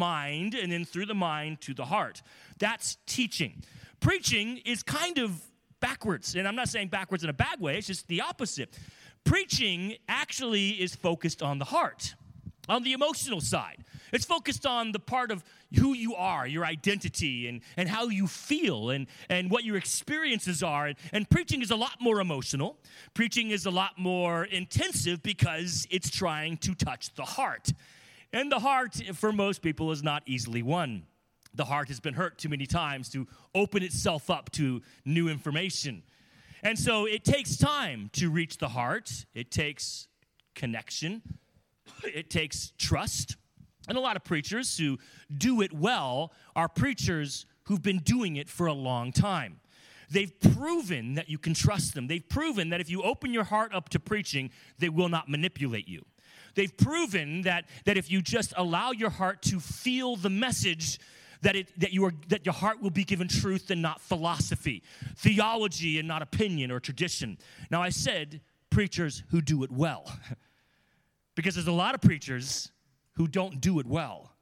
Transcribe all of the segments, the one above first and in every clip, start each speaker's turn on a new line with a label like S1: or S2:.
S1: mind and then through the mind to the heart. That's teaching. Preaching is kind of backwards, and I'm not saying backwards in a bad way, it's just the opposite. Preaching actually is focused on the heart, on the emotional side. It's focused on the part of who you are, your identity, and, and how you feel, and, and what your experiences are. And, and preaching is a lot more emotional. Preaching is a lot more intensive because it's trying to touch the heart. And the heart, for most people, is not easily won. The heart has been hurt too many times to open itself up to new information. And so it takes time to reach the heart, it takes connection, it takes trust. And a lot of preachers who do it well are preachers who've been doing it for a long time. They've proven that you can trust them. They've proven that if you open your heart up to preaching, they will not manipulate you. They've proven that, that if you just allow your heart to feel the message, that, it, that, you are, that your heart will be given truth and not philosophy, theology and not opinion or tradition. Now, I said preachers who do it well, because there's a lot of preachers who don't do it well.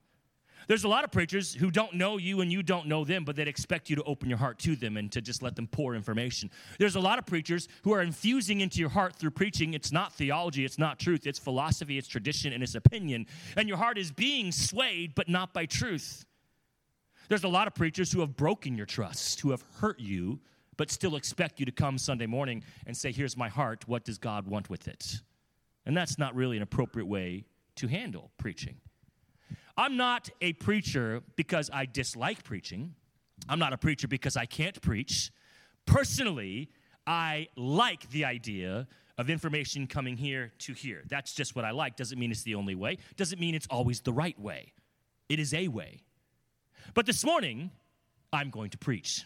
S1: There's a lot of preachers who don't know you and you don't know them, but they'd expect you to open your heart to them and to just let them pour information. There's a lot of preachers who are infusing into your heart through preaching. It's not theology, it's not truth, it's philosophy, it's tradition, and it's opinion. And your heart is being swayed, but not by truth. There's a lot of preachers who have broken your trust, who have hurt you, but still expect you to come Sunday morning and say, Here's my heart. What does God want with it? And that's not really an appropriate way to handle preaching. I'm not a preacher because I dislike preaching. I'm not a preacher because I can't preach. Personally, I like the idea of information coming here to here. That's just what I like. Doesn't mean it's the only way, doesn't mean it's always the right way. It is a way. But this morning, I'm going to preach.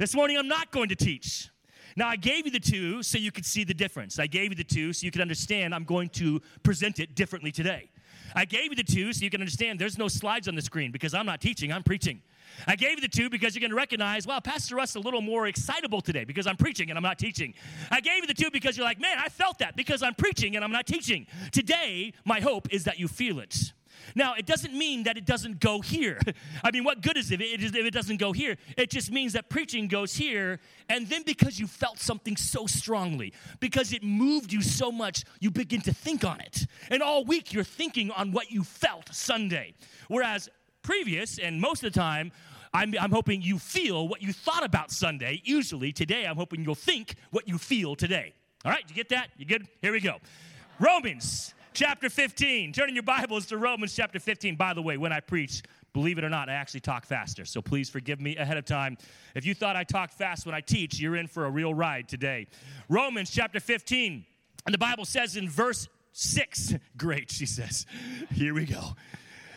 S1: This morning, I'm not going to teach. Now, I gave you the two so you could see the difference. I gave you the two so you could understand I'm going to present it differently today. I gave you the two so you can understand there's no slides on the screen because I'm not teaching, I'm preaching. I gave you the two because you're going to recognize, well, Pastor Russ a little more excitable today because I'm preaching and I'm not teaching. I gave you the two because you're like, man, I felt that because I'm preaching and I'm not teaching. Today, my hope is that you feel it. Now, it doesn't mean that it doesn't go here. I mean, what good is it if it doesn't go here? It just means that preaching goes here, and then because you felt something so strongly, because it moved you so much, you begin to think on it. And all week you're thinking on what you felt Sunday. Whereas previous, and most of the time, I'm, I'm hoping you feel what you thought about Sunday. Usually, today, I'm hoping you'll think what you feel today. All right, you get that? You good? Here we go. Romans chapter 15. Turning your Bibles to Romans chapter 15. By the way, when I preach, believe it or not, I actually talk faster. So please forgive me ahead of time. If you thought I talk fast when I teach, you're in for a real ride today. Romans chapter 15. And the Bible says in verse 6, great, she says. Here we go.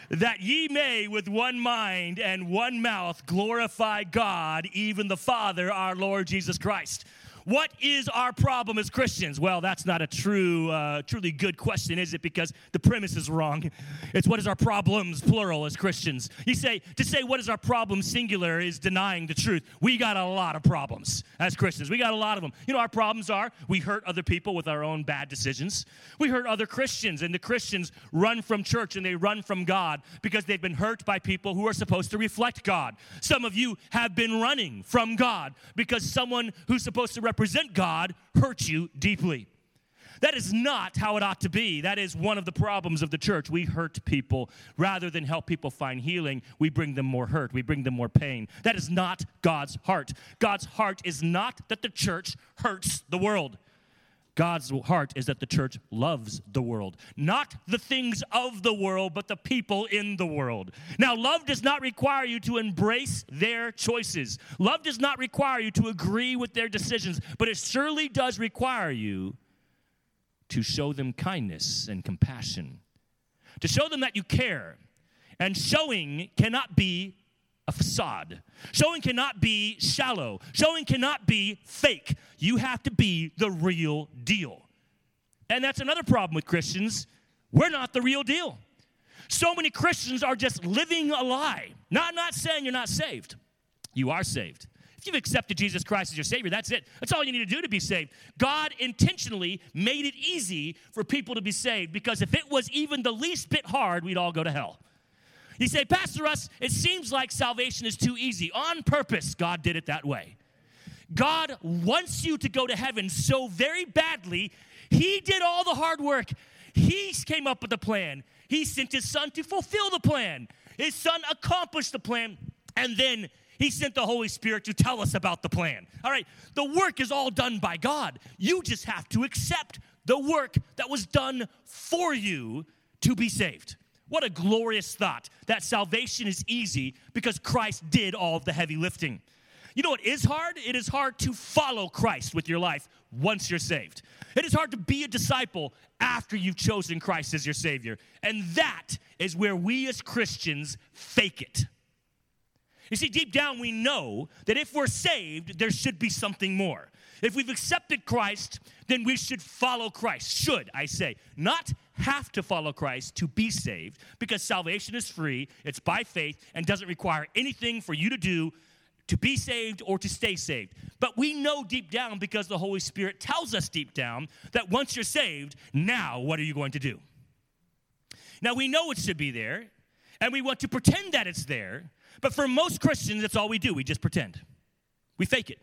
S1: That ye may with one mind and one mouth glorify God, even the Father, our Lord Jesus Christ. What is our problem as Christians? Well, that's not a true, uh, truly good question, is it? Because the premise is wrong. It's what is our problems, plural, as Christians. You say, to say what is our problem, singular, is denying the truth. We got a lot of problems as Christians. We got a lot of them. You know, our problems are we hurt other people with our own bad decisions. We hurt other Christians, and the Christians run from church and they run from God because they've been hurt by people who are supposed to reflect God. Some of you have been running from God because someone who's supposed to represent represent God hurt you deeply. That is not how it ought to be. That is one of the problems of the church. We hurt people rather than help people find healing. We bring them more hurt, we bring them more pain. That is not God's heart. God's heart is not that the church hurts the world. God's heart is that the church loves the world, not the things of the world, but the people in the world. Now, love does not require you to embrace their choices. Love does not require you to agree with their decisions, but it surely does require you to show them kindness and compassion, to show them that you care. And showing cannot be a facade. Showing cannot be shallow. Showing cannot be fake. You have to be the real deal. And that's another problem with Christians. We're not the real deal. So many Christians are just living a lie. Not, not saying you're not saved. You are saved. If you've accepted Jesus Christ as your Savior, that's it. That's all you need to do to be saved. God intentionally made it easy for people to be saved because if it was even the least bit hard, we'd all go to hell. You say, Pastor Russ, it seems like salvation is too easy. On purpose, God did it that way. God wants you to go to heaven so very badly, He did all the hard work. He came up with the plan. He sent His Son to fulfill the plan. His Son accomplished the plan, and then He sent the Holy Spirit to tell us about the plan. All right, the work is all done by God. You just have to accept the work that was done for you to be saved. What a glorious thought that salvation is easy because Christ did all of the heavy lifting. You know what is hard? It is hard to follow Christ with your life once you're saved. It is hard to be a disciple after you've chosen Christ as your Savior. And that is where we as Christians fake it. You see, deep down, we know that if we're saved, there should be something more. If we've accepted Christ, then we should follow Christ. Should, I say. Not have to follow Christ to be saved, because salvation is free, it's by faith, and doesn't require anything for you to do to be saved or to stay saved. But we know deep down, because the Holy Spirit tells us deep down, that once you're saved, now what are you going to do? Now we know it should be there, and we want to pretend that it's there, but for most Christians, that's all we do. We just pretend. We fake it.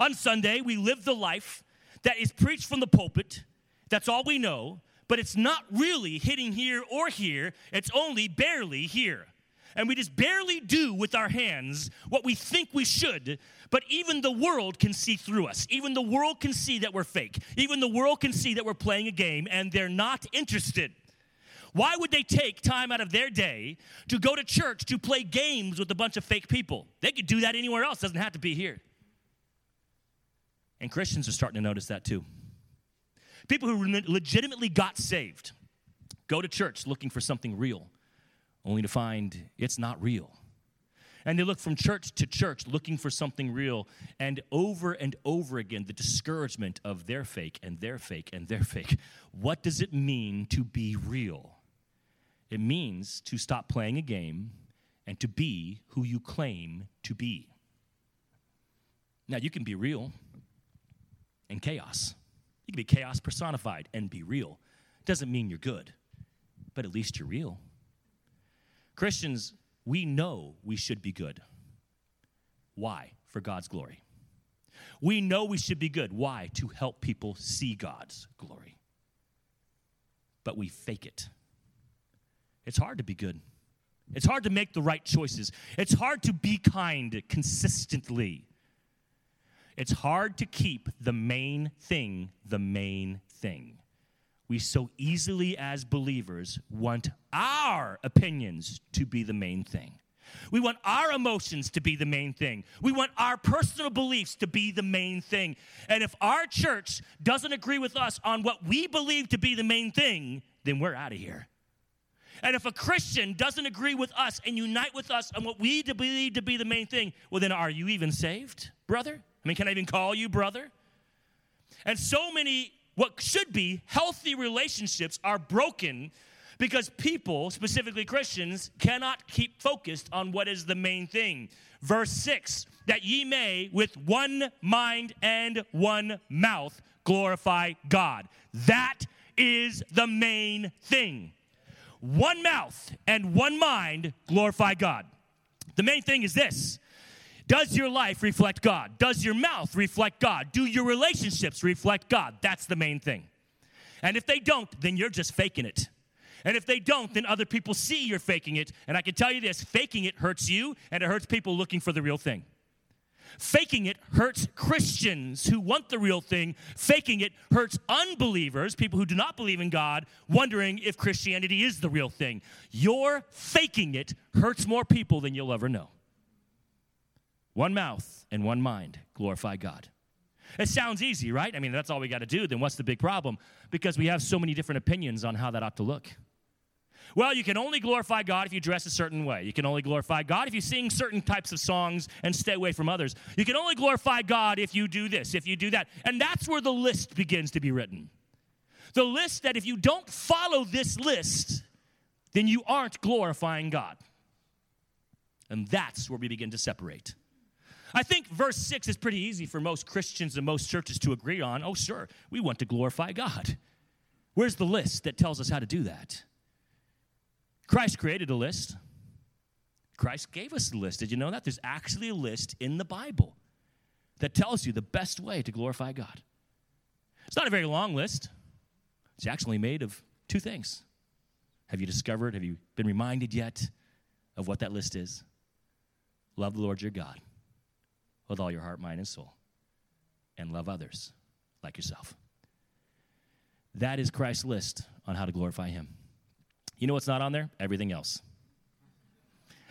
S1: On Sunday, we live the life that is preached from the pulpit. That's all we know, but it's not really hitting here or here, it's only barely here. And we just barely do with our hands what we think we should, but even the world can see through us. Even the world can see that we're fake. Even the world can see that we're playing a game and they're not interested. Why would they take time out of their day to go to church to play games with a bunch of fake people? They could do that anywhere else, doesn't have to be here. And Christians are starting to notice that too. People who legitimately got saved go to church looking for something real, only to find it's not real. And they look from church to church looking for something real. And over and over again, the discouragement of their fake and their fake and their fake. What does it mean to be real? It means to stop playing a game and to be who you claim to be. Now, you can be real in chaos. You can be chaos personified and be real. Doesn't mean you're good, but at least you're real. Christians, we know we should be good. Why? For God's glory. We know we should be good. Why? To help people see God's glory. But we fake it. It's hard to be good. It's hard to make the right choices. It's hard to be kind consistently. It's hard to keep the main thing the main thing. We so easily, as believers, want our opinions to be the main thing. We want our emotions to be the main thing. We want our personal beliefs to be the main thing. And if our church doesn't agree with us on what we believe to be the main thing, then we're out of here. And if a Christian doesn't agree with us and unite with us on what we believe to be the main thing, well, then are you even saved, brother? I mean, can I even call you brother? And so many, what should be healthy relationships are broken because people, specifically Christians, cannot keep focused on what is the main thing. Verse 6 that ye may with one mind and one mouth glorify God. That is the main thing. One mouth and one mind glorify God. The main thing is this does your life reflect God? Does your mouth reflect God? Do your relationships reflect God? That's the main thing. And if they don't, then you're just faking it. And if they don't, then other people see you're faking it. And I can tell you this faking it hurts you and it hurts people looking for the real thing. Faking it hurts Christians who want the real thing. Faking it hurts unbelievers, people who do not believe in God, wondering if Christianity is the real thing. Your faking it hurts more people than you'll ever know. One mouth and one mind glorify God. It sounds easy, right? I mean, that's all we got to do. Then what's the big problem? Because we have so many different opinions on how that ought to look. Well, you can only glorify God if you dress a certain way. You can only glorify God if you sing certain types of songs and stay away from others. You can only glorify God if you do this, if you do that. And that's where the list begins to be written. The list that if you don't follow this list, then you aren't glorifying God. And that's where we begin to separate. I think verse 6 is pretty easy for most Christians and most churches to agree on. Oh, sure, we want to glorify God. Where's the list that tells us how to do that? Christ created a list. Christ gave us a list. Did you know that? There's actually a list in the Bible that tells you the best way to glorify God. It's not a very long list, it's actually made of two things. Have you discovered, have you been reminded yet of what that list is? Love the Lord your God with all your heart, mind, and soul, and love others like yourself. That is Christ's list on how to glorify Him. You know what's not on there? Everything else.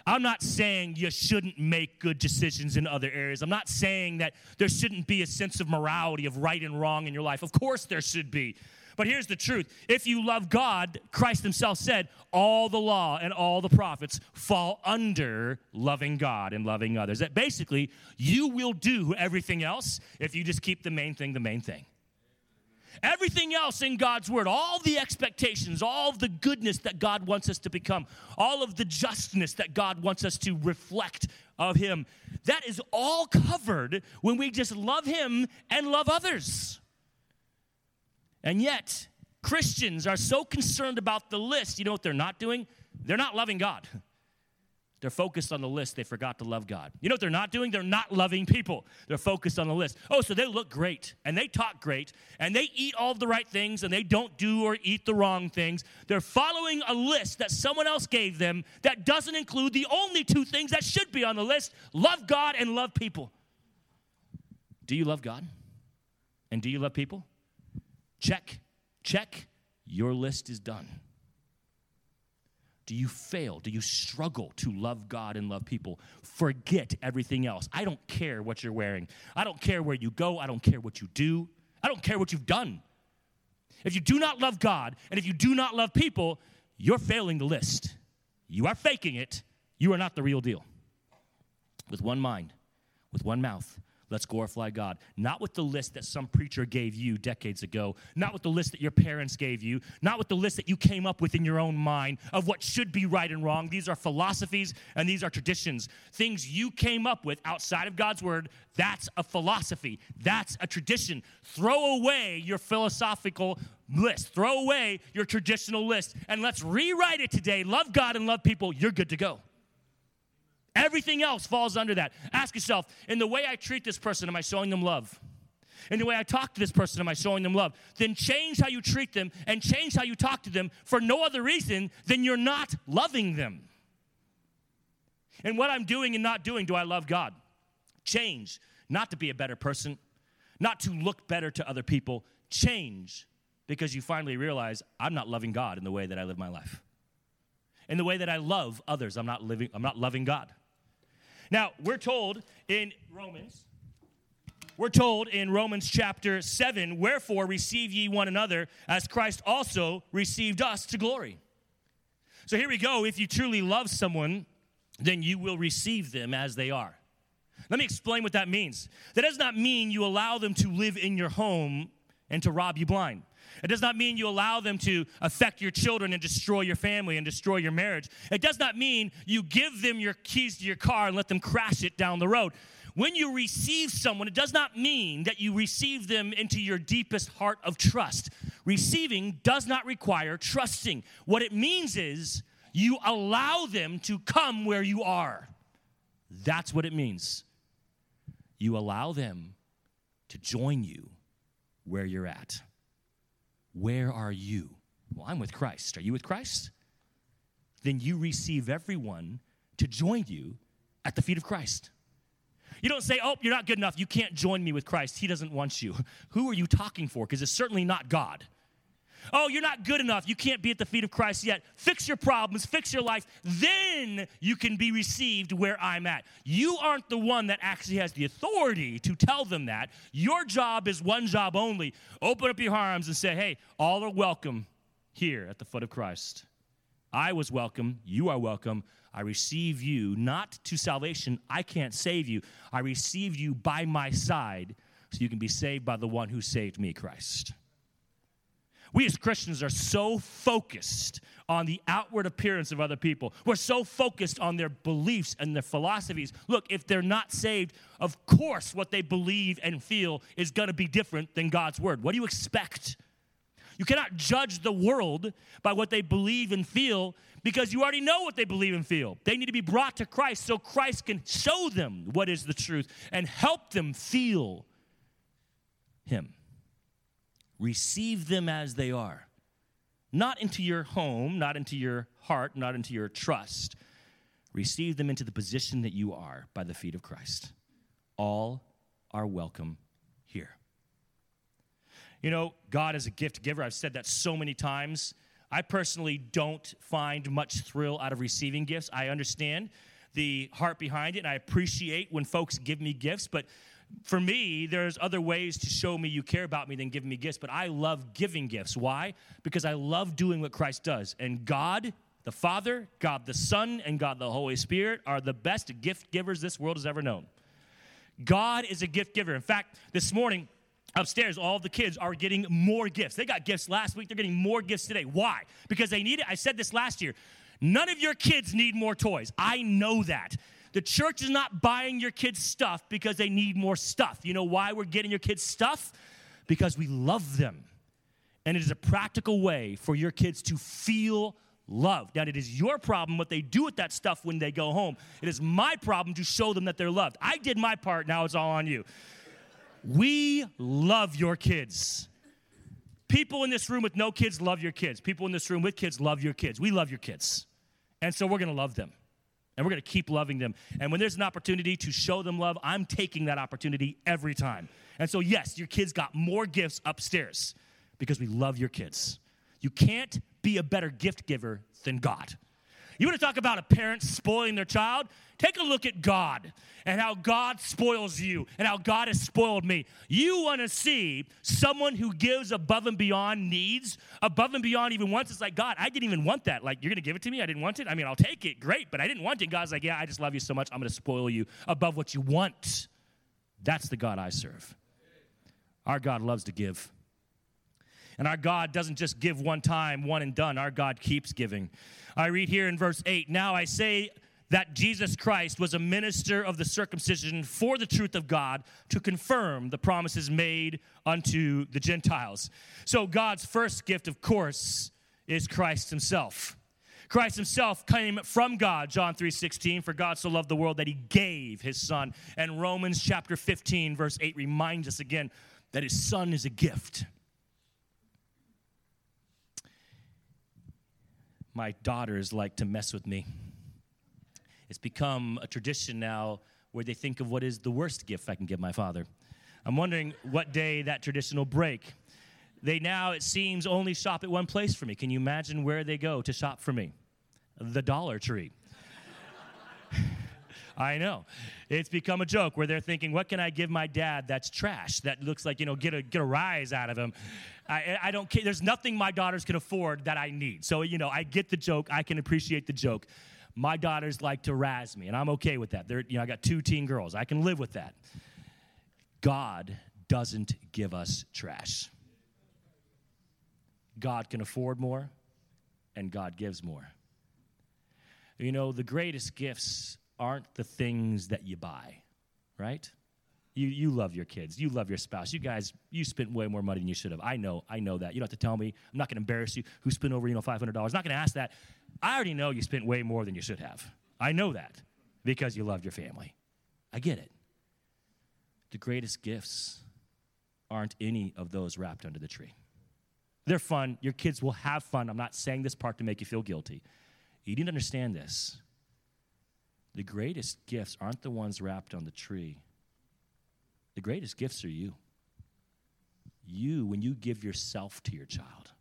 S1: I'm not saying you shouldn't make good decisions in other areas. I'm not saying that there shouldn't be a sense of morality, of right and wrong in your life. Of course, there should be. But here's the truth if you love God, Christ Himself said, all the law and all the prophets fall under loving God and loving others. That basically, you will do everything else if you just keep the main thing the main thing. Everything else in God's word, all the expectations, all the goodness that God wants us to become, all of the justness that God wants us to reflect of Him, that is all covered when we just love Him and love others. And yet, Christians are so concerned about the list, you know what they're not doing? They're not loving God. They're focused on the list. They forgot to love God. You know what they're not doing? They're not loving people. They're focused on the list. Oh, so they look great and they talk great and they eat all the right things and they don't do or eat the wrong things. They're following a list that someone else gave them that doesn't include the only two things that should be on the list love God and love people. Do you love God? And do you love people? Check, check. Your list is done. Do you fail? Do you struggle to love God and love people? Forget everything else. I don't care what you're wearing. I don't care where you go. I don't care what you do. I don't care what you've done. If you do not love God and if you do not love people, you're failing the list. You are faking it. You are not the real deal. With one mind, with one mouth, Let's glorify God. Not with the list that some preacher gave you decades ago, not with the list that your parents gave you, not with the list that you came up with in your own mind of what should be right and wrong. These are philosophies and these are traditions. Things you came up with outside of God's word, that's a philosophy, that's a tradition. Throw away your philosophical list, throw away your traditional list, and let's rewrite it today. Love God and love people. You're good to go. Everything else falls under that. Ask yourself in the way I treat this person, am I showing them love? In the way I talk to this person, am I showing them love? Then change how you treat them and change how you talk to them for no other reason than you're not loving them. And what I'm doing and not doing, do I love God? Change, not to be a better person, not to look better to other people. Change because you finally realize I'm not loving God in the way that I live my life. In the way that I love others, I'm not living I'm not loving God. Now, we're told in Romans, we're told in Romans chapter 7, wherefore receive ye one another as Christ also received us to glory. So here we go. If you truly love someone, then you will receive them as they are. Let me explain what that means. That does not mean you allow them to live in your home and to rob you blind. It does not mean you allow them to affect your children and destroy your family and destroy your marriage. It does not mean you give them your keys to your car and let them crash it down the road. When you receive someone, it does not mean that you receive them into your deepest heart of trust. Receiving does not require trusting. What it means is you allow them to come where you are. That's what it means. You allow them to join you where you're at. Where are you? Well, I'm with Christ. Are you with Christ? Then you receive everyone to join you at the feet of Christ. You don't say, Oh, you're not good enough. You can't join me with Christ. He doesn't want you. Who are you talking for? Because it's certainly not God. Oh, you're not good enough. You can't be at the feet of Christ yet. Fix your problems, fix your life. Then you can be received where I'm at. You aren't the one that actually has the authority to tell them that. Your job is one job only open up your arms and say, hey, all are welcome here at the foot of Christ. I was welcome. You are welcome. I receive you not to salvation. I can't save you. I receive you by my side so you can be saved by the one who saved me, Christ. We as Christians are so focused on the outward appearance of other people. We're so focused on their beliefs and their philosophies. Look, if they're not saved, of course what they believe and feel is going to be different than God's word. What do you expect? You cannot judge the world by what they believe and feel because you already know what they believe and feel. They need to be brought to Christ so Christ can show them what is the truth and help them feel Him. Receive them as they are, not into your home, not into your heart, not into your trust. Receive them into the position that you are by the feet of Christ. All are welcome here. You know, God is a gift giver. I've said that so many times. I personally don't find much thrill out of receiving gifts. I understand the heart behind it, and I appreciate when folks give me gifts, but for me, there's other ways to show me you care about me than giving me gifts, but I love giving gifts. Why? Because I love doing what Christ does. And God, the Father, God the Son, and God the Holy Spirit are the best gift givers this world has ever known. God is a gift giver. In fact, this morning, upstairs, all the kids are getting more gifts. They got gifts last week, they're getting more gifts today. Why? Because they need it. I said this last year. None of your kids need more toys. I know that. The church is not buying your kids stuff because they need more stuff. You know why we're getting your kids stuff? Because we love them. And it is a practical way for your kids to feel loved. Now, it is your problem what they do with that stuff when they go home. It is my problem to show them that they're loved. I did my part, now it's all on you. We love your kids. People in this room with no kids love your kids. People in this room with kids love your kids. We love your kids. And so we're going to love them. And we're going to keep loving them. And when there's an opportunity to show them love, I'm taking that opportunity every time. And so, yes, your kids got more gifts upstairs because we love your kids. You can't be a better gift giver than God. You want to talk about a parent spoiling their child? Take a look at God and how God spoils you and how God has spoiled me. You want to see someone who gives above and beyond needs, above and beyond even wants. It's like, God, I didn't even want that. Like, you're going to give it to me? I didn't want it? I mean, I'll take it. Great, but I didn't want it. God's like, yeah, I just love you so much. I'm going to spoil you above what you want. That's the God I serve. Our God loves to give. And our God doesn't just give one time, one and done. Our God keeps giving. I read here in verse 8 Now I say that Jesus Christ was a minister of the circumcision for the truth of God to confirm the promises made unto the Gentiles. So, God's first gift, of course, is Christ Himself. Christ himself came from God, John 3:16, for God so loved the world that he gave his son. And Romans chapter 15 verse 8 reminds us again that his son is a gift. My daughters like to mess with me. It's become a tradition now where they think of what is the worst gift I can give my father. I'm wondering what day that tradition will break. They now, it seems, only shop at one place for me. Can you imagine where they go to shop for me? The Dollar Tree. I know. It's become a joke where they're thinking, what can I give my dad that's trash, that looks like, you know, get a, get a rise out of him? I, I don't care. There's nothing my daughters can afford that I need. So, you know, I get the joke. I can appreciate the joke. My daughters like to razz me, and I'm okay with that. They're, you know, I got two teen girls. I can live with that. God doesn't give us trash. God can afford more, and God gives more. You know, the greatest gifts aren't the things that you buy, right? You, you love your kids. You love your spouse. You guys, you spent way more money than you should have. I know. I know that. You don't have to tell me. I'm not going to embarrass you. Who spent over, you know, $500? I'm not going to ask that. I already know you spent way more than you should have. I know that because you loved your family. I get it. The greatest gifts aren't any of those wrapped under the tree. They're fun. Your kids will have fun. I'm not saying this part to make you feel guilty. You need to understand this. The greatest gifts aren't the ones wrapped on the tree, the greatest gifts are you. You, when you give yourself to your child,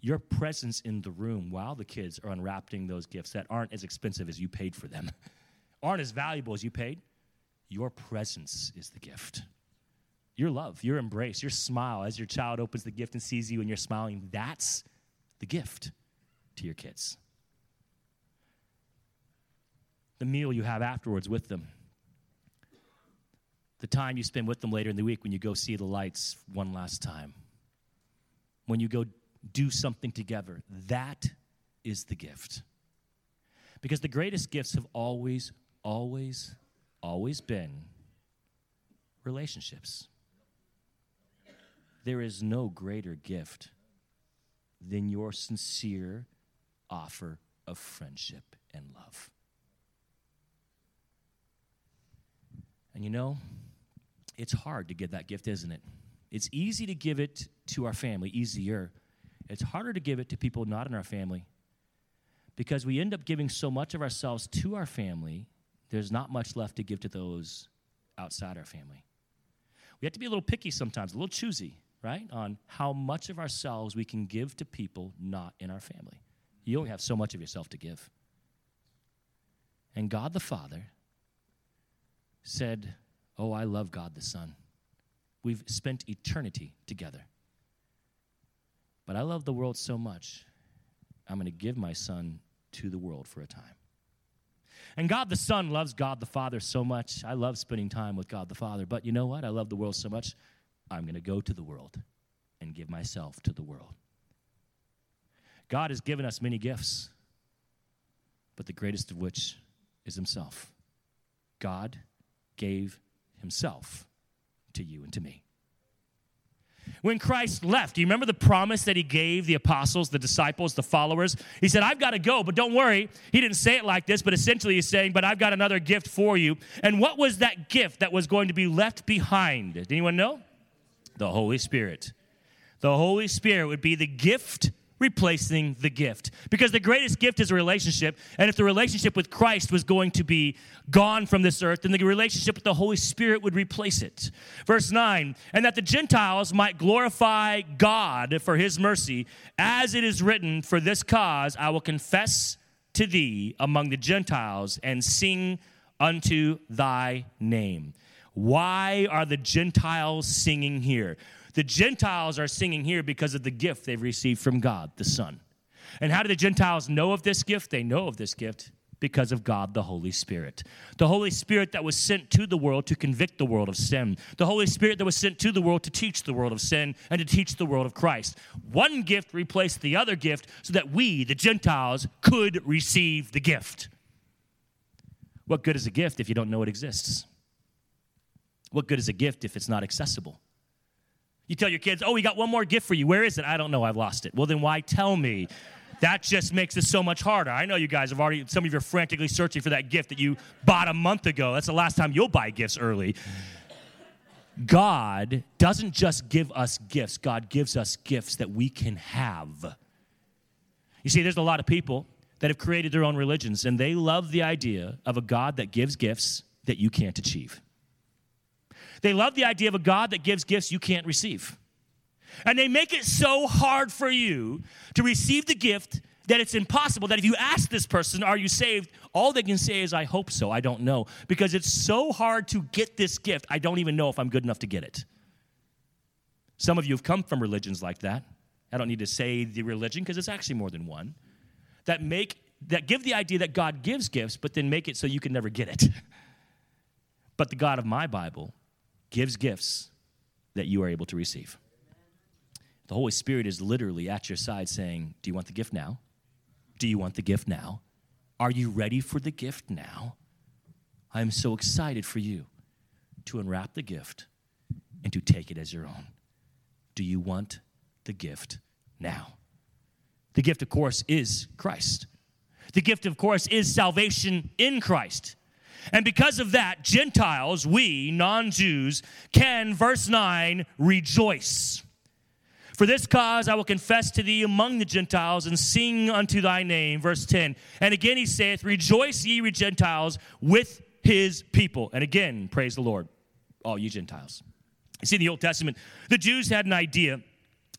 S1: your presence in the room while the kids are unwrapping those gifts that aren't as expensive as you paid for them, aren't as valuable as you paid, your presence is the gift. Your love, your embrace, your smile as your child opens the gift and sees you and you're smiling, that's the gift to your kids. The meal you have afterwards with them the time you spend with them later in the week when you go see the lights one last time, when you go do something together. That is the gift. Because the greatest gifts have always, always, always been relationships. There is no greater gift than your sincere offer of friendship and love. And you know, it's hard to give that gift, isn't it? It's easy to give it to our family, easier. It's harder to give it to people not in our family because we end up giving so much of ourselves to our family, there's not much left to give to those outside our family. We have to be a little picky sometimes, a little choosy, right, on how much of ourselves we can give to people not in our family. You only have so much of yourself to give. And God the Father said, Oh, I love God the Son. We've spent eternity together. But I love the world so much, I'm going to give my Son to the world for a time. And God the Son loves God the Father so much. I love spending time with God the Father. But you know what? I love the world so much, I'm going to go to the world and give myself to the world. God has given us many gifts, but the greatest of which is Himself. God gave Himself to you and to me. When Christ left, do you remember the promise that he gave the apostles, the disciples, the followers? He said, I've got to go, but don't worry. He didn't say it like this, but essentially he's saying, But I've got another gift for you. And what was that gift that was going to be left behind? Did anyone know? The Holy Spirit. The Holy Spirit would be the gift replacing the gift. Because the greatest gift is a relationship. And if the relationship with Christ was going to be gone from this earth, then the relationship with the Holy Spirit would replace it. Verse 9, and that the Gentiles might glorify God for his mercy, as it is written, For this cause I will confess to thee among the Gentiles and sing unto thy name. Why are the Gentiles singing here? The Gentiles are singing here because of the gift they've received from God, the Son. And how do the Gentiles know of this gift? They know of this gift because of God the Holy Spirit. The Holy Spirit that was sent to the world to convict the world of sin. The Holy Spirit that was sent to the world to teach the world of sin and to teach the world of Christ. One gift replaced the other gift so that we, the Gentiles, could receive the gift. What good is a gift if you don't know it exists? What good is a gift if it's not accessible? You tell your kids, oh, we got one more gift for you. Where is it? I don't know. I've lost it. Well, then why tell me? That just makes it so much harder. I know you guys have already, some of you are frantically searching for that gift that you bought a month ago. That's the last time you'll buy gifts early. God doesn't just give us gifts, God gives us gifts that we can have. You see, there's a lot of people that have created their own religions, and they love the idea of a God that gives gifts that you can't achieve. They love the idea of a God that gives gifts you can't receive. And they make it so hard for you to receive the gift that it's impossible that if you ask this person, Are you saved? all they can say is, I hope so. I don't know. Because it's so hard to get this gift, I don't even know if I'm good enough to get it. Some of you have come from religions like that. I don't need to say the religion because it's actually more than one. That make that give the idea that God gives gifts, but then make it so you can never get it. but the God of my Bible gives gifts that you are able to receive. The Holy Spirit is literally at your side saying, Do you want the gift now? Do you want the gift now? Are you ready for the gift now? I am so excited for you to unwrap the gift and to take it as your own. Do you want the gift now? The gift, of course, is Christ. The gift, of course, is salvation in Christ. And because of that, Gentiles, we, non Jews, can, verse 9, rejoice. For this cause I will confess to thee among the Gentiles and sing unto thy name. Verse 10. And again he saith, Rejoice ye, ye Gentiles, with his people. And again, praise the Lord, all you Gentiles. You see, in the Old Testament, the Jews had an idea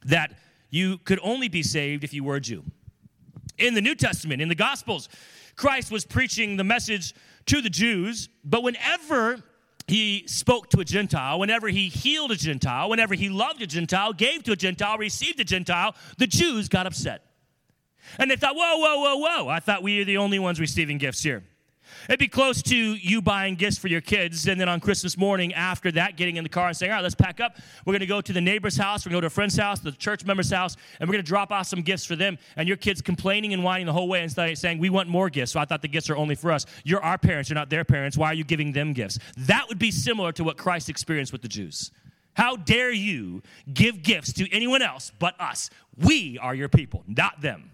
S1: that you could only be saved if you were a Jew. In the New Testament, in the Gospels, Christ was preaching the message to the Jews, but whenever he spoke to a Gentile, whenever he healed a Gentile, whenever he loved a Gentile, gave to a Gentile, received a Gentile, the Jews got upset. And they thought, whoa, whoa, whoa, whoa. I thought we were the only ones receiving gifts here. It'd be close to you buying gifts for your kids, and then on Christmas morning, after that, getting in the car and saying, All right, let's pack up. We're going to go to the neighbor's house, we're going to go to a friend's house, the church member's house, and we're going to drop off some gifts for them. And your kids complaining and whining the whole way and saying, We want more gifts. So I thought the gifts are only for us. You're our parents, you're not their parents. Why are you giving them gifts? That would be similar to what Christ experienced with the Jews. How dare you give gifts to anyone else but us? We are your people, not them.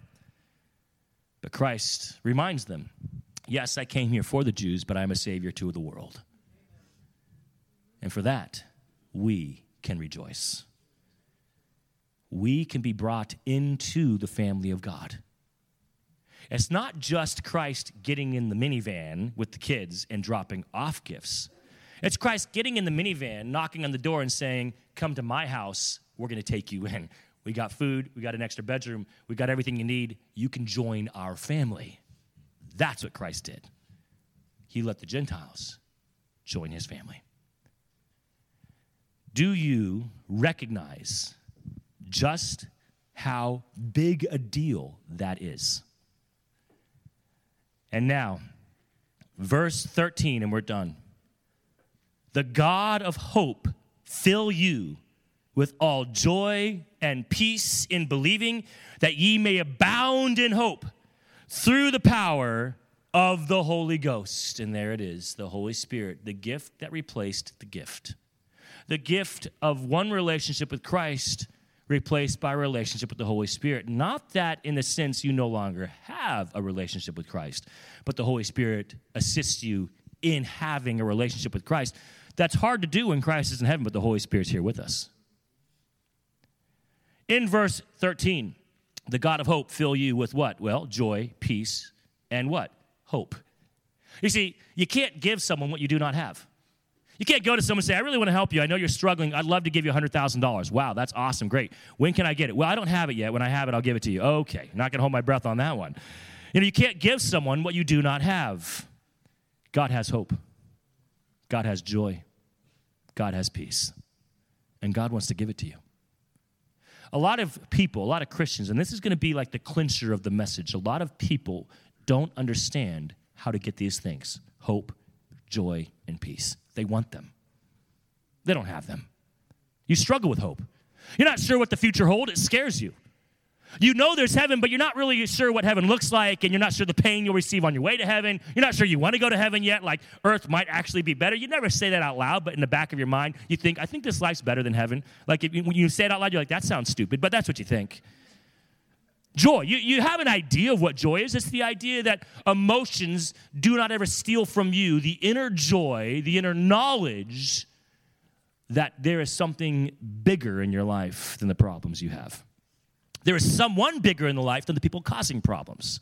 S1: But Christ reminds them yes, I came here for the Jews, but I'm a Savior to the world. And for that, we can rejoice. We can be brought into the family of God. It's not just Christ getting in the minivan with the kids and dropping off gifts. It's Christ getting in the minivan, knocking on the door, and saying, Come to my house. We're going to take you in. We got food. We got an extra bedroom. We got everything you need. You can join our family. That's what Christ did. He let the Gentiles join his family. Do you recognize just how big a deal that is? And now, verse 13, and we're done. The God of hope fill you with all joy and peace in believing that ye may abound in hope through the power of the Holy Ghost. And there it is, the Holy Spirit, the gift that replaced the gift. The gift of one relationship with Christ replaced by relationship with the Holy Spirit. Not that in the sense you no longer have a relationship with Christ, but the Holy Spirit assists you in having a relationship with Christ. That's hard to do when Christ is in heaven, but the Holy Spirit's here with us. In verse 13, the God of hope fill you with what? Well, joy, peace, and what? Hope. You see, you can't give someone what you do not have. You can't go to someone and say, I really want to help you. I know you're struggling. I'd love to give you $100,000. Wow, that's awesome. Great. When can I get it? Well, I don't have it yet. When I have it, I'll give it to you. Okay. Not going to hold my breath on that one. You know, you can't give someone what you do not have. God has hope, God has joy, God has peace, and God wants to give it to you. A lot of people, a lot of Christians, and this is going to be like the clincher of the message, a lot of people don't understand how to get these things hope, joy, and peace. They want them, they don't have them. You struggle with hope. You're not sure what the future holds, it scares you. You know there's heaven, but you're not really sure what heaven looks like, and you're not sure the pain you'll receive on your way to heaven. You're not sure you want to go to heaven yet, like earth might actually be better. You never say that out loud, but in the back of your mind, you think, I think this life's better than heaven. Like if, when you say it out loud, you're like, that sounds stupid, but that's what you think. Joy. You, you have an idea of what joy is. It's the idea that emotions do not ever steal from you the inner joy, the inner knowledge that there is something bigger in your life than the problems you have. There is someone bigger in the life than the people causing problems.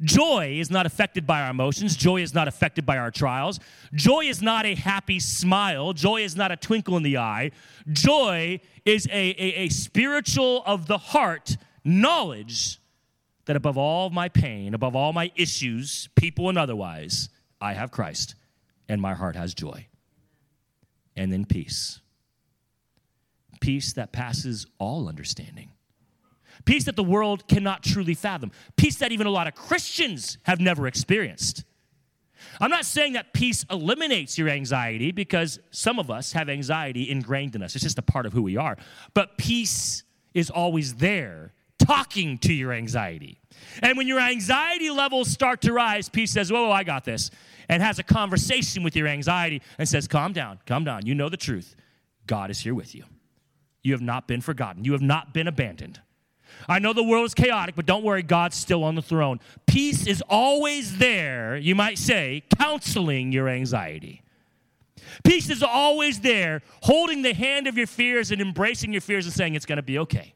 S1: Joy is not affected by our emotions. Joy is not affected by our trials. Joy is not a happy smile. Joy is not a twinkle in the eye. Joy is a, a, a spiritual of the heart knowledge that above all my pain, above all my issues, people and otherwise, I have Christ and my heart has joy. And then peace. Peace that passes all understanding. Peace that the world cannot truly fathom. Peace that even a lot of Christians have never experienced. I'm not saying that peace eliminates your anxiety because some of us have anxiety ingrained in us. It's just a part of who we are. But peace is always there talking to your anxiety. And when your anxiety levels start to rise, peace says, Whoa, whoa, I got this. And has a conversation with your anxiety and says, Calm down, calm down. You know the truth. God is here with you. You have not been forgotten, you have not been abandoned. I know the world is chaotic, but don't worry, God's still on the throne. Peace is always there, you might say, counseling your anxiety. Peace is always there, holding the hand of your fears and embracing your fears and saying it's going to be okay.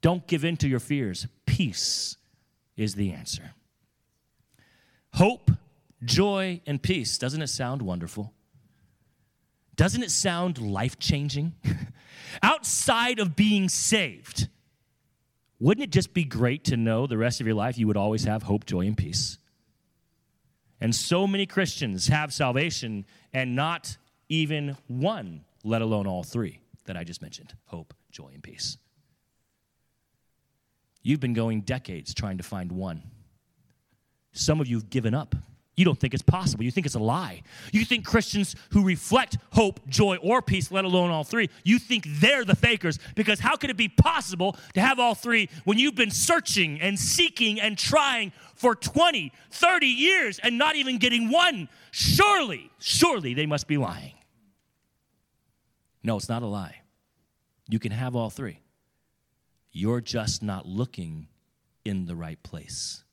S1: Don't give in to your fears. Peace is the answer. Hope, joy, and peace. Doesn't it sound wonderful? Doesn't it sound life changing? Outside of being saved, wouldn't it just be great to know the rest of your life you would always have hope, joy, and peace? And so many Christians have salvation and not even one, let alone all three that I just mentioned hope, joy, and peace. You've been going decades trying to find one. Some of you have given up. You don't think it's possible. You think it's a lie. You think Christians who reflect hope, joy, or peace, let alone all three, you think they're the fakers because how could it be possible to have all three when you've been searching and seeking and trying for 20, 30 years and not even getting one? Surely, surely they must be lying. No, it's not a lie. You can have all three. You're just not looking in the right place.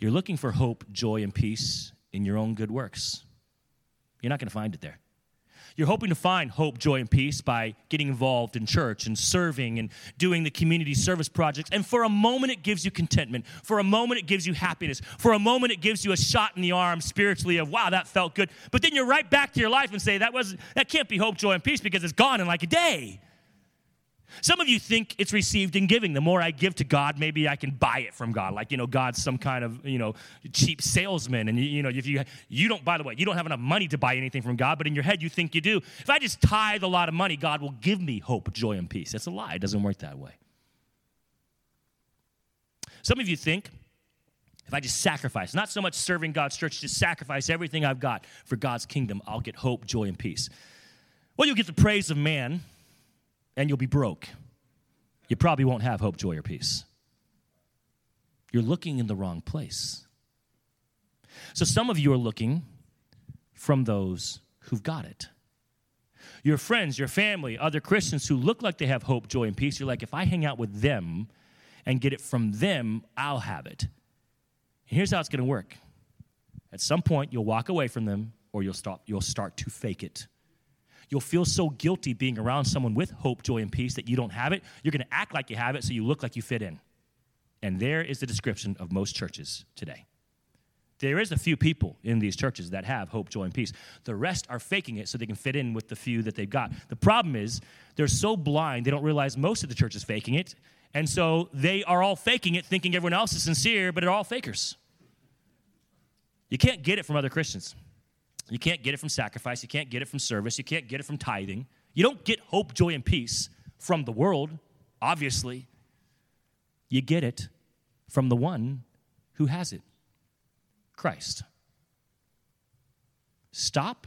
S1: You're looking for hope, joy, and peace in your own good works. You're not going to find it there. You're hoping to find hope, joy, and peace by getting involved in church and serving and doing the community service projects. And for a moment, it gives you contentment. For a moment, it gives you happiness. For a moment, it gives you a shot in the arm spiritually of, wow, that felt good. But then you're right back to your life and say, that, was, that can't be hope, joy, and peace because it's gone in like a day. Some of you think it's received in giving. The more I give to God, maybe I can buy it from God. Like, you know, God's some kind of, you know, cheap salesman. And, you, know, if you, you don't, by the way, you don't have enough money to buy anything from God, but in your head you think you do. If I just tithe a lot of money, God will give me hope, joy, and peace. That's a lie. It doesn't work that way. Some of you think if I just sacrifice, not so much serving God's church, just sacrifice everything I've got for God's kingdom, I'll get hope, joy, and peace. Well, you'll get the praise of man and you'll be broke. You probably won't have hope, joy, or peace. You're looking in the wrong place. So some of you are looking from those who've got it. Your friends, your family, other Christians who look like they have hope, joy, and peace, you're like, if I hang out with them and get it from them, I'll have it. And here's how it's going to work. At some point, you'll walk away from them or you'll, stop, you'll start to fake it. You'll feel so guilty being around someone with hope, joy, and peace that you don't have it. You're going to act like you have it so you look like you fit in. And there is the description of most churches today. There is a few people in these churches that have hope, joy, and peace. The rest are faking it so they can fit in with the few that they've got. The problem is they're so blind they don't realize most of the church is faking it. And so they are all faking it, thinking everyone else is sincere, but they're all fakers. You can't get it from other Christians. You can't get it from sacrifice. You can't get it from service. You can't get it from tithing. You don't get hope, joy, and peace from the world, obviously. You get it from the one who has it Christ. Stop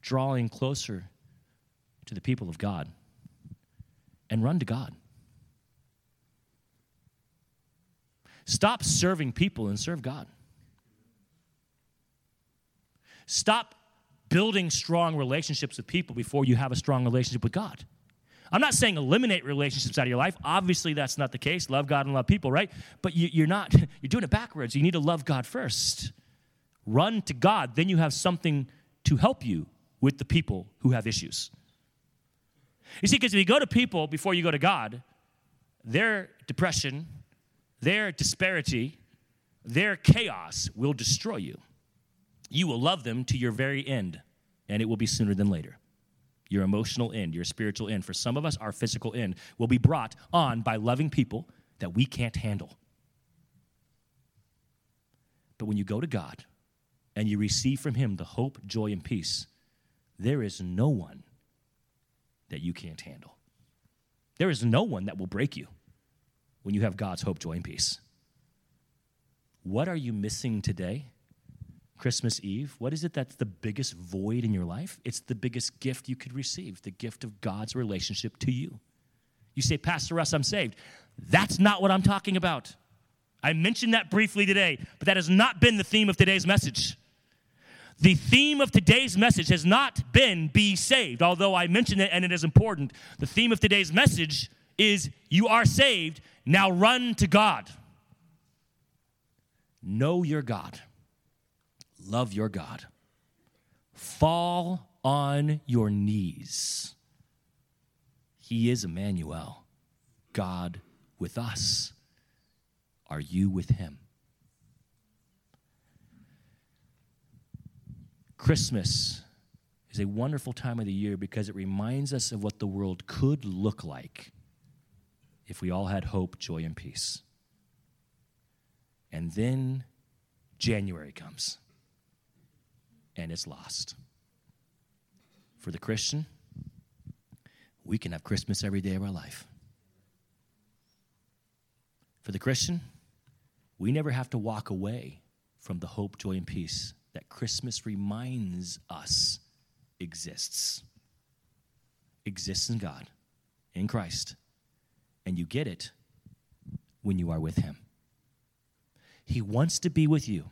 S1: drawing closer to the people of God and run to God. Stop serving people and serve God. Stop building strong relationships with people before you have a strong relationship with God. I'm not saying eliminate relationships out of your life. Obviously, that's not the case. Love God and love people, right? But you, are not, you're doing it backwards. You need to love God first. Run to God, then you have something to help you with the people who have issues. You see, because if you go to people before you go to God, their depression, their disparity, their chaos will destroy you. You will love them to your very end, and it will be sooner than later. Your emotional end, your spiritual end. For some of us, our physical end will be brought on by loving people that we can't handle. But when you go to God and you receive from Him the hope, joy, and peace, there is no one that you can't handle. There is no one that will break you when you have God's hope, joy, and peace. What are you missing today? Christmas Eve, what is it that's the biggest void in your life? It's the biggest gift you could receive the gift of God's relationship to you. You say, Pastor Russ, I'm saved. That's not what I'm talking about. I mentioned that briefly today, but that has not been the theme of today's message. The theme of today's message has not been be saved, although I mentioned it and it is important. The theme of today's message is you are saved, now run to God. Know your God love your God. Fall on your knees. He is Emmanuel, God with us. Are you with him? Christmas is a wonderful time of the year because it reminds us of what the world could look like if we all had hope, joy, and peace. And then January comes and it's lost. For the Christian, we can have Christmas every day of our life. For the Christian, we never have to walk away from the hope, joy, and peace that Christmas reminds us exists. Exists in God, in Christ. And you get it when you are with Him. He wants to be with you.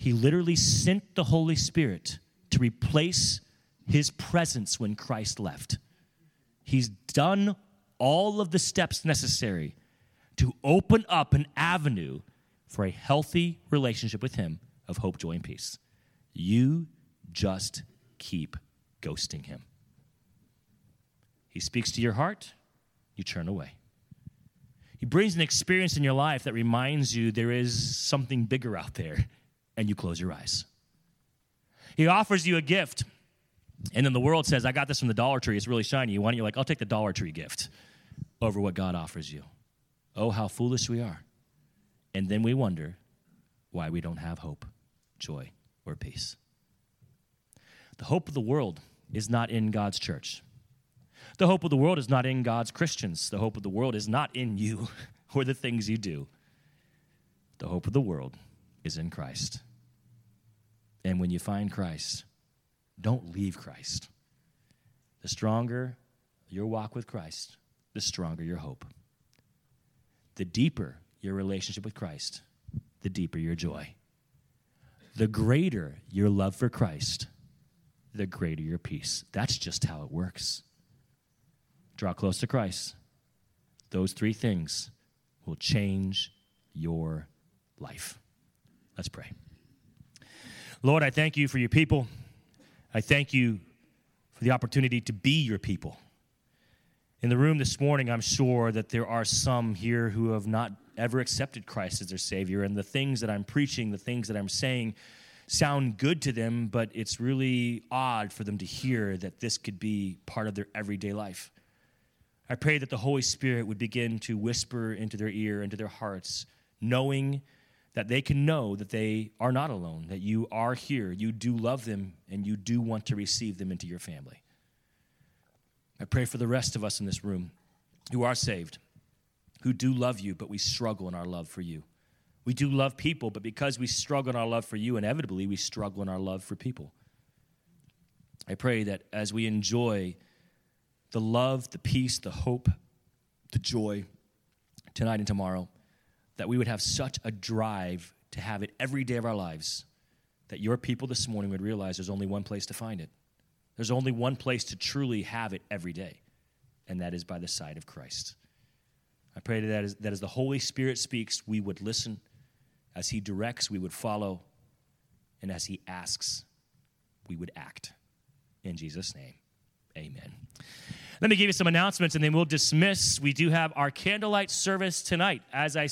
S1: He literally sent the Holy Spirit to replace his presence when Christ left. He's done all of the steps necessary to open up an avenue for a healthy relationship with him of hope, joy, and peace. You just keep ghosting him. He speaks to your heart, you turn away. He brings an experience in your life that reminds you there is something bigger out there, and you close your eyes. He offers you a gift, and then the world says, I got this from the Dollar Tree, it's really shiny. You want it? You're like, I'll take the Dollar Tree gift over what God offers you. Oh, how foolish we are. And then we wonder why we don't have hope, joy, or peace. The hope of the world is not in God's church. The hope of the world is not in God's Christians. The hope of the world is not in you or the things you do. The hope of the world is in Christ. And when you find Christ, don't leave Christ. The stronger your walk with Christ, the stronger your hope. The deeper your relationship with Christ, the deeper your joy. The greater your love for Christ, the greater your peace. That's just how it works draw close to Christ. Those three things will change your life. Let's pray. Lord, I thank you for your people. I thank you for the opportunity to be your people. In the room this morning, I'm sure that there are some here who have not ever accepted Christ as their Savior, and the things that I'm preaching, the things that I'm saying, sound good to them, but it's really odd for them to hear that this could be part of their everyday life. I pray that the Holy Spirit would begin to whisper into their ear, into their hearts, knowing that they can know that they are not alone, that you are here, you do love them, and you do want to receive them into your family. I pray for the rest of us in this room who are saved, who do love you, but we struggle in our love for you. We do love people, but because we struggle in our love for you, inevitably we struggle in our love for people. I pray that as we enjoy the love, the peace, the hope, the joy tonight and tomorrow, that we would have such a drive to have it every day of our lives that your people this morning would realize there's only one place to find it. There's only one place to truly have it every day, and that is by the side of Christ. I pray that as, that as the Holy Spirit speaks, we would listen. As He directs, we would follow. And as He asks, we would act. In Jesus' name, amen. Let me give you some announcements and then we'll dismiss. We do have our candlelight service tonight. As I